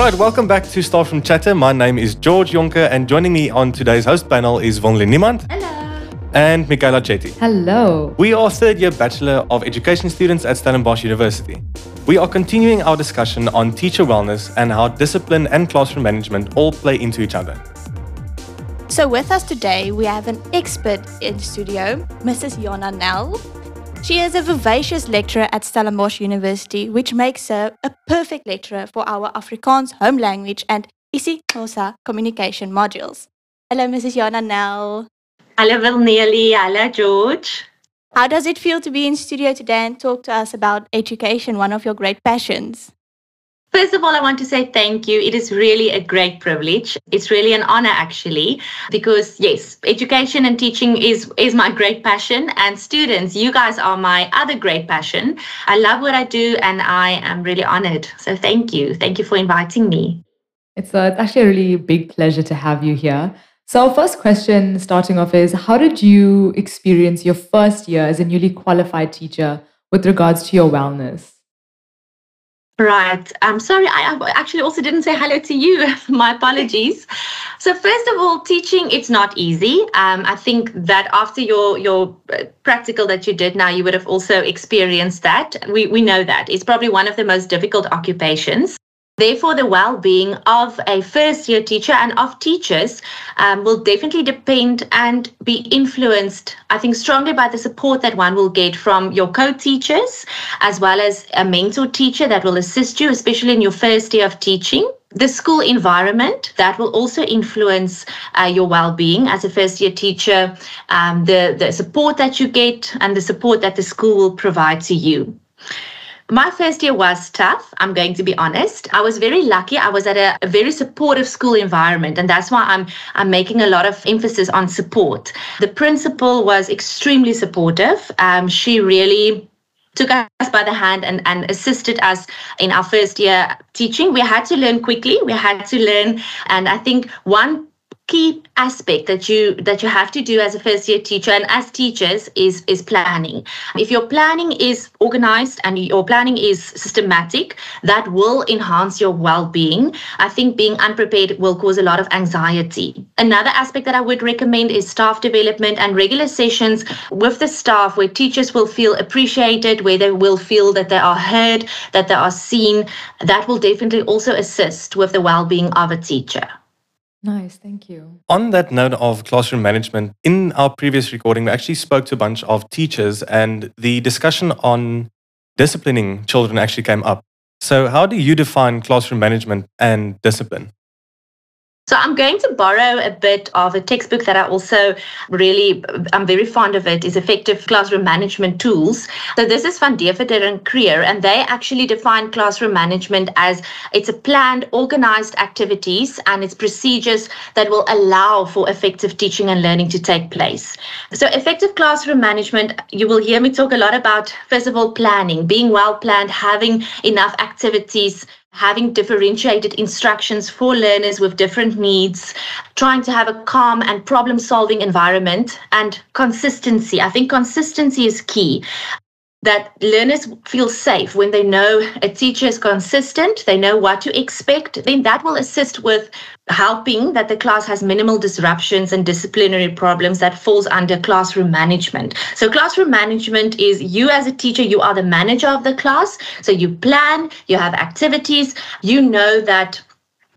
Right, welcome back to Staffroom Chatter. My name is George Jonker, and joining me on today's host panel is Vonlin Niemand. Hello. And Michaela Chetty. Hello. We are third year Bachelor of Education students at Stellenbosch University. We are continuing our discussion on teacher wellness and how discipline and classroom management all play into each other. So, with us today, we have an expert in studio, Mrs. Jana Nel. She is a vivacious lecturer at Stellenbosch University, which makes her a perfect lecturer for our Afrikaans home language and isiXhosa communication modules. Hello, Mrs. Jana Nel. Hello, Vilneli. Hello, George. How does it feel to be in studio today and talk to us about education, one of your great passions? First of all, I want to say thank you. It is really a great privilege. It's really an honor, actually, because yes, education and teaching is, is my great passion. And students, you guys are my other great passion. I love what I do and I am really honored. So thank you. Thank you for inviting me. It's, a, it's actually a really big pleasure to have you here. So, our first question starting off is How did you experience your first year as a newly qualified teacher with regards to your wellness? Right. I'm sorry. I actually also didn't say hello to you. My apologies. So first of all, teaching it's not easy. Um, I think that after your your uh, practical that you did now, you would have also experienced that. We we know that it's probably one of the most difficult occupations. Therefore, the well being of a first year teacher and of teachers um, will definitely depend and be influenced, I think, strongly by the support that one will get from your co teachers, as well as a mentor teacher that will assist you, especially in your first year of teaching. The school environment that will also influence uh, your well-being. As a first year teacher um, the, the support that you get and the support that the school will provide to you my first year was tough. I'm going to be honest. I was very lucky. I was at a, a, very supportive school environment, and that's why I'm I'm making a lot of emphasis on support. The principal was extremely supportive. Um, she really took us by the hand and, and assisted us in our first year teaching. We had to learn quickly. We had to learn, and I think one key aspect that you that you have to do as a first year teacher and as teachers is is planning. If your planning is organized and your planning is systematic that will enhance your well-being. I think being unprepared will cause a lot of anxiety. Another aspect that i would recommend is staff development and regular sessions with the staff where teachers will feel appreciated where they will feel that they are heard that they are seen. That will definitely also assist with the well-being of a teacher Nice, thank you. On that note of classroom management, in our previous recording, we actually spoke to a bunch of teachers, and the discussion on disciplining children actually came up. So, how do you define classroom management and discipline? So I'm going to borrow a bit of a textbook that I also really, I'm very fond of it, is Effective Classroom Management Tools. So this is Van Deventer and Creer, and they actually define classroom management as it's a planned, organized activities and it's procedures that will allow for effective teaching and learning to take place. So effective classroom management, you will hear me talk a lot about, first of all, planning, being well planned, having enough activities having differentiated instructions for learners with different needs, trying to have a calm and problem solving environment, and consistency. I think consistency is key that learners feel safe when they know a teacher is consistent, they know what to expect, then that will assist with helping that the class has minimal disruptions and disciplinary problems that falls under classroom management. So classroom management is you as a teacher, you are the manager of the class. So you plan, you have activities, you know that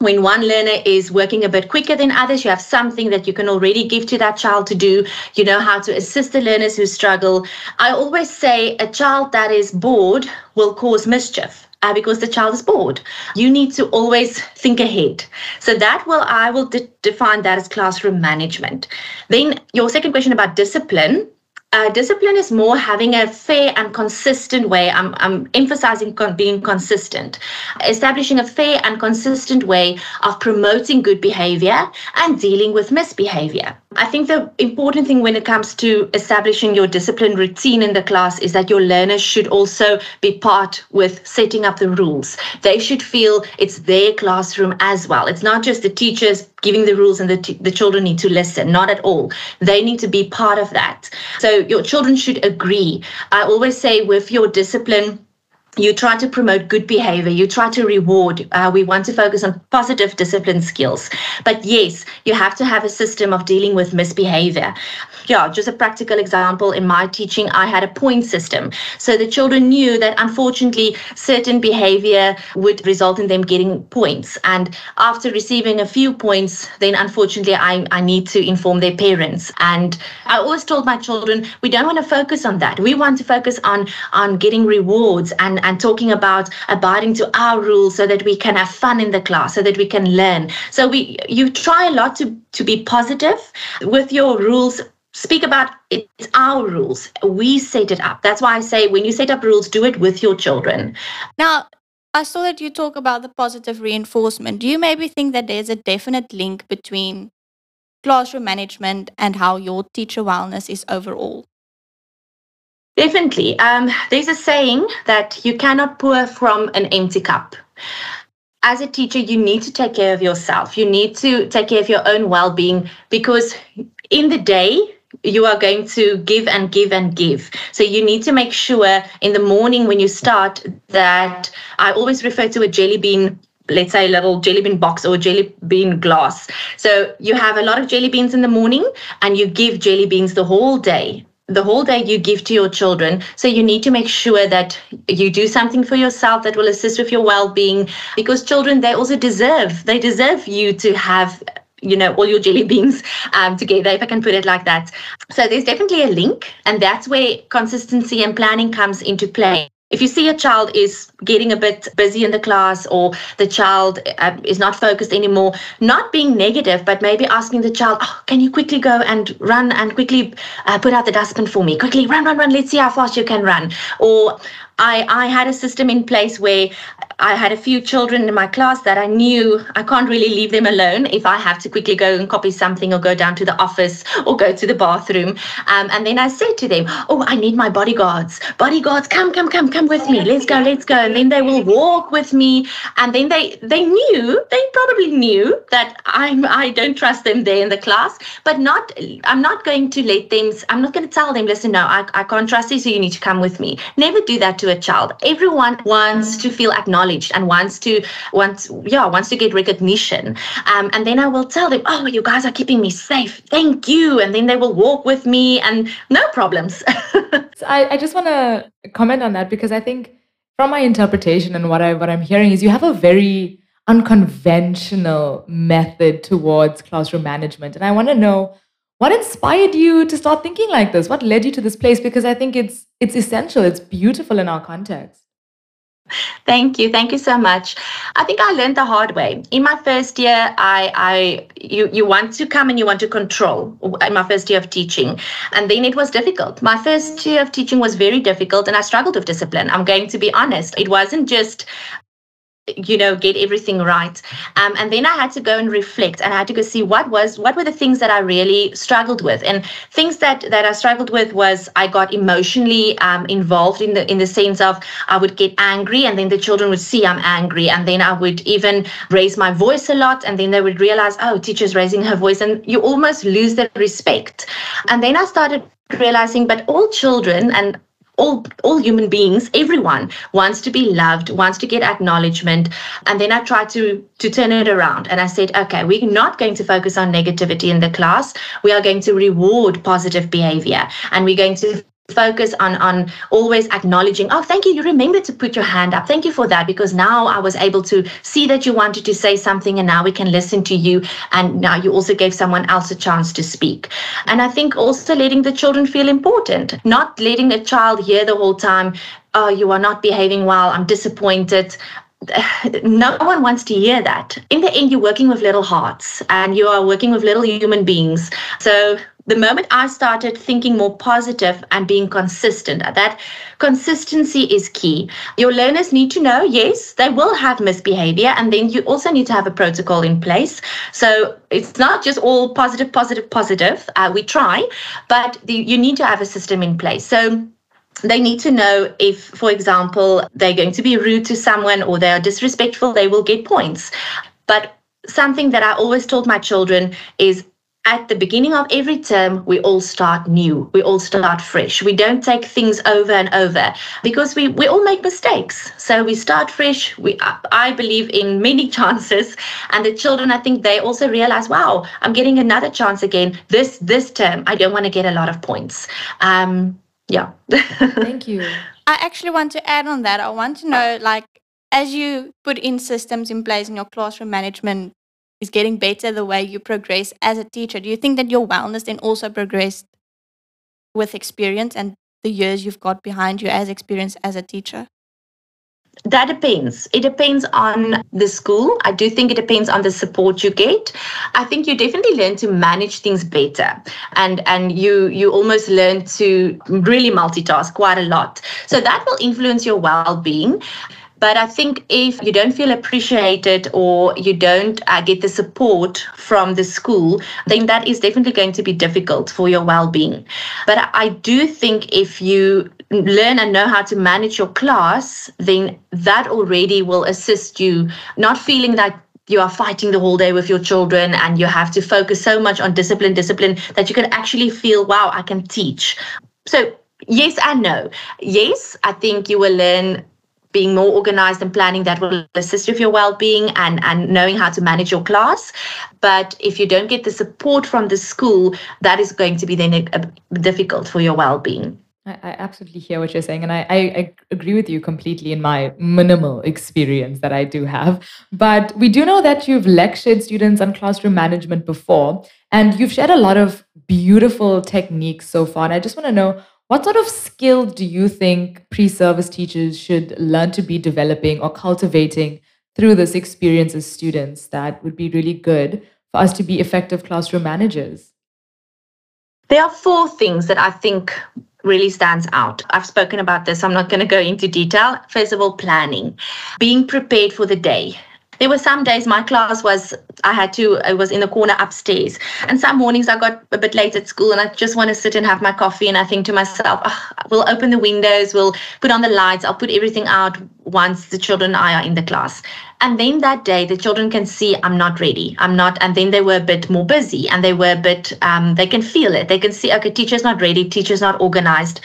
when one learner is working a bit quicker than others, you have something that you can already give to that child to do. You know how to assist the learners who struggle. I always say a child that is bored will cause mischief. Uh, because the child is bored. You need to always think ahead. So that will I will de- define that as classroom management. Then your second question about discipline. Uh, discipline is more having a fair and consistent way. I'm, I'm emphasizing con- being consistent, establishing a fair and consistent way of promoting good behavior and dealing with misbehavior. I think the important thing when it comes to establishing your discipline routine in the class is that your learners should also be part with setting up the rules. They should feel it's their classroom as well. It's not just the teachers giving the rules and the, t- the children need to listen. Not at all. They need to be part of that. So your children should agree. I always say with your discipline, you try to promote good behavior you try to reward uh, we want to focus on positive discipline skills. But yes you have to have a system of dealing with misbehavior. Yeah just a practical example in my teaching i had a point system. So the children knew that unfortunately certain behavior would result in them getting points. And after receiving a few points then unfortunately i, I need to inform their parents. And i always told my children we don't want to focus on that. We want to focus on on getting rewards and and talking about abiding to our rules so that we can have fun in the class, so that we can learn. So we you try a lot to to be positive with your rules. Speak about it's our rules. We set it up. That's why I say when you set up rules, do it with your children. Now, I saw that you talk about the positive reinforcement. Do you maybe think that there's a definite link between classroom management and how your teacher wellness is overall? Definitely. Um, there's a saying that you cannot pour from an empty cup. As a teacher, you need to take care of yourself. You need to take care of your own well being because in the day, you are going to give and give and give. So you need to make sure in the morning when you start that I always refer to a jelly bean let's say a little jelly bean box or jelly bean glass. So you have a lot of jelly beans in the morning and you give jelly beans the whole day the whole day you give to your children. So you need to make sure that you do something for yourself that will assist with your well-being because children they also deserve they deserve you to have you know all your jelly beans um, together if i can put it like that so there's definitely a link and that's where consistency and planning comes into play if you see a child is getting a bit busy in the class or the child uh, is not focused anymore, not being negative, but maybe asking the child, oh, can you quickly go and run and quickly uh, put out the dustbin for me? Quickly run, run, run. Let's see how fast you can run. Or I, I had a system in place where I had a few children in my class that I knew I can't really leave them alone if I have to quickly go and copy something or go down to the office or go to the bathroom. Um, and then I said to them, Oh, I need my bodyguards. Bodyguards, come, come, come, come with me. Let's go, let's go. And then they will walk with me. And then they they knew, they probably knew that I'm I don't trust them there in the class, but not I'm not going to let them, I'm not going to tell them, listen, no, I, I can't trust you, so you need to come with me. Never do that to a child. Everyone wants to feel acknowledged and wants to wants yeah wants to get recognition. Um, and then i will tell them oh you guys are keeping me safe. Thank you. And then they will walk with me and no problems. So I, I just want to comment on that because i think from my interpretation and what i what i'm hearing is you have a very unconventional method towards classroom management. And i want to know what inspired you to start thinking like this what led you to this place because i think it's it's essential it's beautiful in our context Thank you. Thank you so much. I think I learned the hard way. In my first year, I, I you you want to come and you want to control in my first year of teaching. And then it was difficult. My first year of teaching was very difficult and I struggled with discipline. I'm going to be honest. It wasn't just you know get everything right. Um, and then i had to go and reflect and i had to go see what was what were the things that i really struggled with. And things that that i struggled with was i got emotionally um, involved in the in the sense of i would get angry and then the children would see i'm angry. And then i would even raise my voice a lot and then they would realize oh teacher's raising her voice and you almost lose the respect. And then i started realizing but all children and all all human beings everyone wants to be loved wants to get acknowledgement. And then i tried to to turn it around and i said okay we're not going to focus on negativity in the class. We are going to reward positive behavior and we're going to focus on on always acknowledging oh thank you you remembered to put your hand up thank you for that because now i was able to see that you wanted to say something and now we can listen to you and now you also gave someone else a chance to speak and i think also letting the children feel important not letting a child hear the whole time oh you are not behaving well i'm disappointed no one wants to hear that. In the end, you're working with little hearts and you are working with little human beings. So the moment I started thinking more positive and being consistent, that consistency is key. Your learners need to know, yes, they will have misbehavior, and then you also need to have a protocol in place. So it's not just all positive, positive, positive. Uh, we try, but the, you need to have a system in place. So they need to know if, for example, they're going to be rude to someone or they are disrespectful, they will get points. But something that I always told my children is at the beginning of every term, we all start new. We all start fresh. We don't take things over and over because we, we all make mistakes. So we start fresh. We I believe in many chances. And the children, I think they also realize, wow, I'm getting another chance again. This this term, I don't want to get a lot of points. Um, yeah. Thank you. I actually want to add on that. I want to know, like, as you put in systems in place in your classroom management is getting better the way you progress as a teacher, do you think that your wellness then also progressed with experience and the years you've got behind you as experience as a teacher? That depends. It depends on the school. I do think it depends on the support you get. I think you definitely learn to manage things better, and and you you almost learn to really multitask quite a lot. So that will influence your well-being. But I think if you don't feel appreciated or you don't uh, get the support from the school, then that is definitely going to be difficult for your well being. But I do think if you learn and know how to manage your class, then that already will assist you not feeling that you are fighting the whole day with your children and you have to focus so much on discipline, discipline that you can actually feel, wow, I can teach. So, yes and no. Yes, I think you will learn being more organized and planning that will assist with your well-being and and knowing how to manage your class but if you don't get the support from the school that is going to be then a, a difficult for your well-being I, I absolutely hear what you're saying, and I, I, agree with you completely in my minimal experience that I do have. But we do know that you've lectured students on classroom management before, and you've shared a lot of beautiful techniques so far. And I just want to know what sort of skill do you think pre service teachers should learn to be developing or cultivating through this experience as students that would be really good for us to be effective classroom managers? There are four things that I think really stands out. I've spoken about this, I'm not going to go into detail. First of all, planning, being prepared for the day there were some days my class was i had to i was in the corner upstairs. And some mornings i got a bit late at school and i just want to sit and have my coffee and i think to myself oh, we'll open the windows we'll put on the lights i'll put everything out once the children and i are in the class. And then that day the children can see i'm not ready. I'm not and then they were a bit more busy and they were a bit um, they can feel it. They can see okay teacher's not ready teacher's not organized.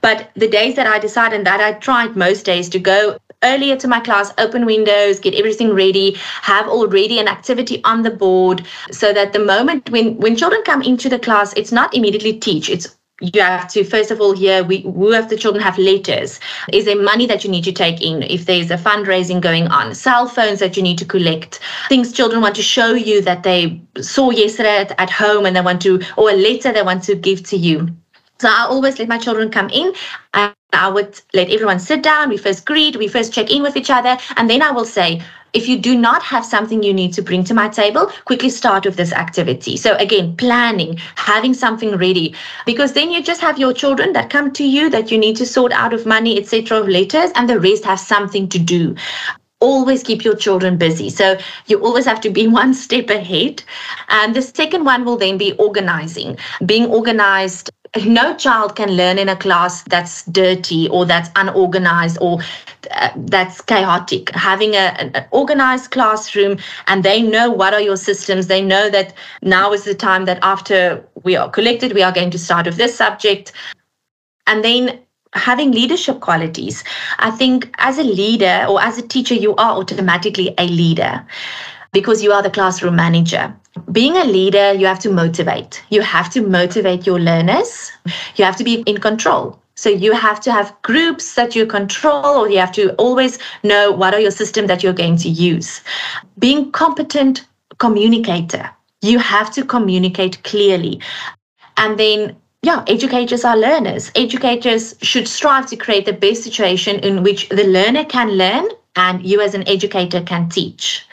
But the days that i decided that i tried most days to go earlier to my class, open windows, get everything ready, have already an activity on the board so that the moment when, when children come into the class, it's not immediately teach, it's you have to first of all here we who have the children have letters? Is there money that you need to take in? If there's a fundraising going on cell phones that you need to collect things children want to show you that they saw yesterday at, at home and they want to or a letter they want to give to you so I always let my children come in. I, I would let everyone sit down. We first greet, we first check in with each other. And then I will say, if you do not have something you need to bring to my table, quickly start with this activity. So again, planning, having something ready, because then you just have your children that come to you that you need to sort out of money, etc., letters, and the rest have something to do always keep your children busy. So you always have to be one step ahead. And the second one will then be organizing, being organized no child can learn in a class that's dirty or that's unorganized or uh, that's chaotic. Having a, an organized classroom and they know what are your systems. They know that now is the time that after we are collected we are going to start with this subject. And then having leadership qualities. I think as a leader or as a teacher you are automatically a leader because you are the classroom manager being a leader, you have to motivate. You have to motivate your learners. You have to be in control. So you have to have groups that you control, or you have to always know what are your systems that you're going to use. Being competent communicator, you have to communicate clearly. And then yeah, educators are learners. Educators should strive to create the best situation in which the learner can learn and you as an educator can teach.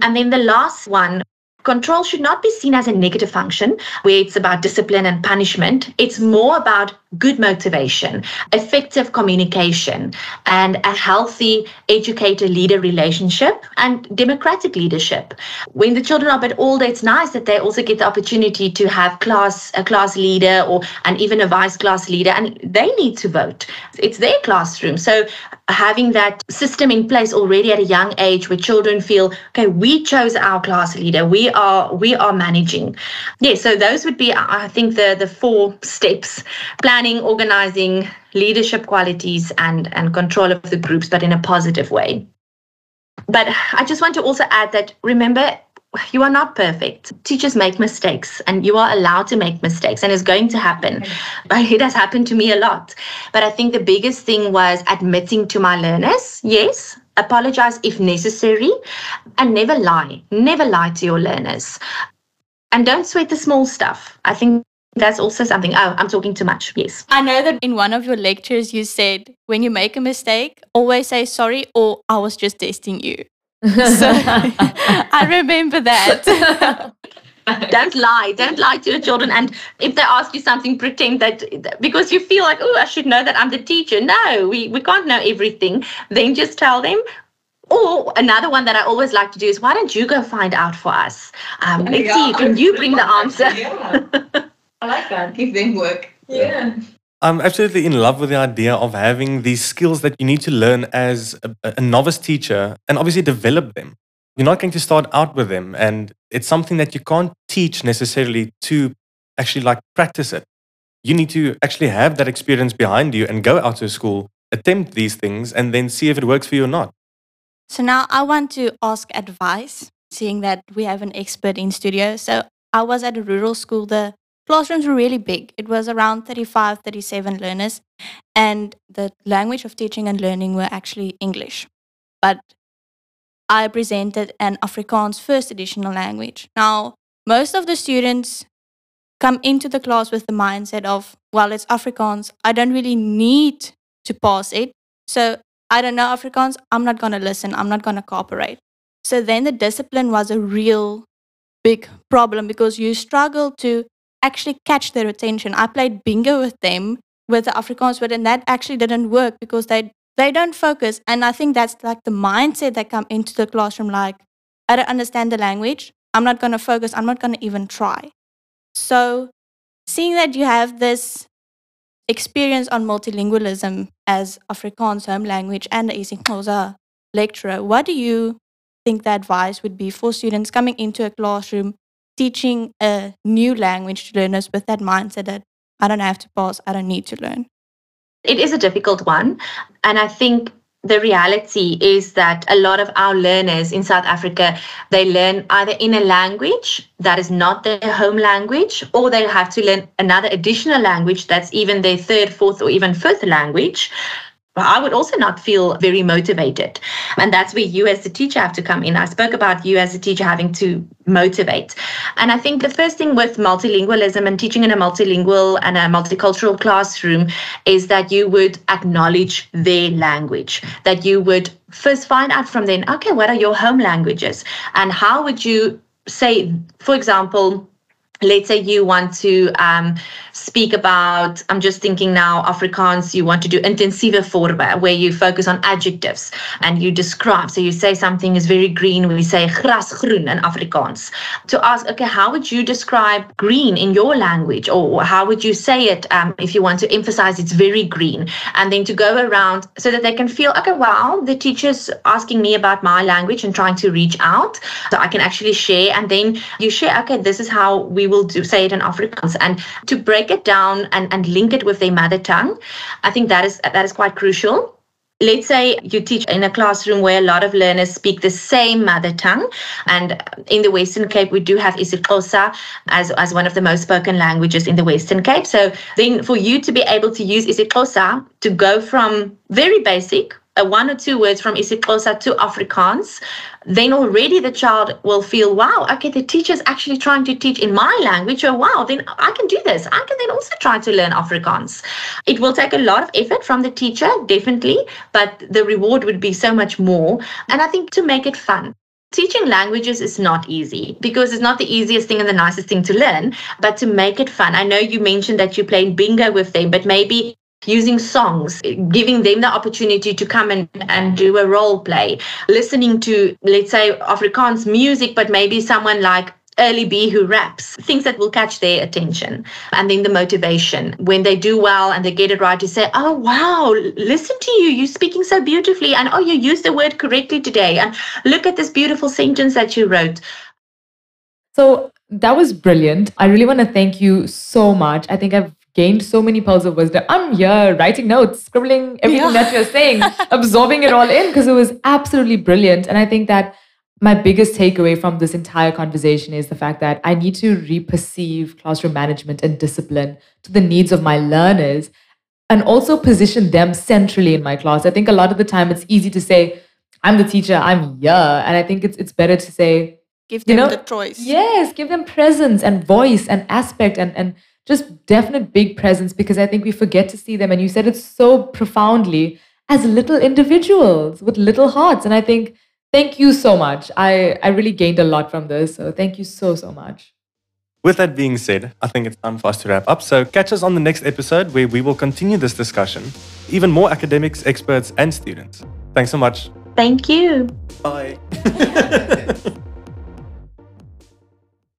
And then the last one Control should not be seen as a negative function where it's about discipline and punishment. It's more about good motivation, effective communication, and a healthy educator leader relationship and democratic leadership. When the children are a bit older, it's nice that they also get the opportunity to have class a class leader or and even a vice class leader, and they need to vote. It's their classroom. So having that system in place already at a young age where children feel okay we chose our class leader we are we are managing yeah so those would be i think the the four steps planning organizing leadership qualities and and control of the groups but in a positive way but i just want to also add that remember you are not perfect. Teachers make mistakes and you are allowed to make mistakes and it's going to happen. It has happened to me a lot. But I think the biggest thing was admitting to my learners, yes, apologize if necessary, and never lie. Never lie to your learners. And don't sweat the small stuff. I think that's also something. Oh, I'm talking too much. Yes. I know that in one of your lectures, you said when you make a mistake, always say sorry or I was just testing you. So I remember that. don't lie. Don't lie to your children. And if they ask you something, pretend that because you feel like, oh, I should know that I'm the teacher. No, we, we can't know everything. Then just tell them. Or another one that I always like to do is, why don't you go find out for us? Um, let's yeah. see, can you bring the answer? Yeah. I like that. Give them work. Yeah. I'm absolutely in love with the idea of having these skills that you need to learn as a, a, novice teacher and obviously develop them. You're not going to start out with them. And it's something that you can't teach necessarily to actually like practice it. You need to actually have that experience behind you and go out to school, attempt these things, and then see if it works for you or not. So now I want to ask advice, seeing that we have an expert in studio. So I was at a rural school. The classrooms were really big. It was around 35, 37 learners, and the language of teaching and learning were actually English. But I presented an Afrikaans first additional language. Now, most of the students come into the class with the mindset of, well, it's Afrikaans. I don't really need to pass it. So I don't know Afrikaans. I'm not going to listen. I'm not going to cooperate. So then the discipline was a real big problem because you struggle to actually catch their attention. I played bingo with them with the Afrikaans word, and that actually didn't work because they they don't focus. And I think that's like the mindset that come into the classroom. Like, I don't understand the language. I'm not going to focus. I'm not going to even try. So, seeing that you have this experience on multilingualism as Afrikaans home language and the isiXhosa lecturer, what do you think the advice would be for students coming into a classroom teaching a new language to learners with that mindset that I don't have to pass, I don't need to learn? It is a difficult one. And I think the reality is that a lot of our learners in South Africa, they learn either in a language that is not their home language, or they have to learn another additional language that's even their third, fourth, or even fifth language. I would also not feel very motivated. And that's where you as the teacher have to come in. I spoke about you as a teacher having to motivate. And I think the first thing with multilingualism and teaching in a multilingual and a multicultural classroom is that you would acknowledge their language, that you would first find out from them, okay, what are your home languages? And how would you say, for example, let's say you want to um, speak about i'm just thinking now afrikaans you want to do intensiewe vorme where you focus on adjectives and you describe. So you say something is very green we say gras groen in afrikaans. To ask okay how would you describe green in your language? Or how would you say it um, if you want to emphasize it's very green? And then to go around so that they can feel okay wow the teacher's asking me about my language and trying to reach out. So i can actually share and then you share okay this is how we will do say it in afrikaans. And to break break it down and, and link it with their mother tongue. I think that is that is quite crucial. Let's say you teach in a classroom where a lot of learners speak the same mother tongue. And in the Western Cape, we do have isiXhosa as, as one of the most spoken languages in the Western Cape. So then for you to be able to use isiXhosa to go from very basic, a one or two words from isiXhosa to Afrikaans, then already the child will feel, wow, okay, the teacher's actually trying to teach in my language. Oh, wow, then I can do this. I can then also try to learn Afrikaans. It will take a lot of effort from the teacher, definitely, but the reward would be so much more. And I think to make it fun teaching languages is not easy because it's not the easiest thing and the nicest thing to learn, but to make it fun. I know you mentioned that you're playing bingo with them, but maybe using songs, giving them the opportunity to come and, and do a role play, listening to, let's say, Afrikaans music, but maybe someone like Early B who raps, things that will catch their attention. And then the motivation when they do well and they get it right to say, oh, wow, listen to you. You're speaking so beautifully. And oh, you used the word correctly today. And look at this beautiful sentence that you wrote. So that was brilliant. I really want to thank you so much. I think I've gained so many pearls of wisdom. I'm here writing notes, scribbling everything yeah. that you're saying, absorbing it all in because it was absolutely brilliant. And I think that my biggest takeaway from this entire conversation is the fact that I need to reperceive classroom management and discipline to the needs of my learners and also position them centrally in my class. I think a lot of the time it's easy to say, I'm the teacher, I'm here. And I think it's it's better to say, give them you know, the choice. Yes, give them presence and voice and aspect and and just definite big presence because I think we forget to see them. And you said it so profoundly as little individuals with little hearts. And I think thank you so much. I, I really gained a lot from this. So thank you so, so much. With that being said, I think it's time for us to wrap up. So catch us on the next episode where we will continue this discussion. Even more academics, experts, and students. Thanks so much. Thank you. Bye.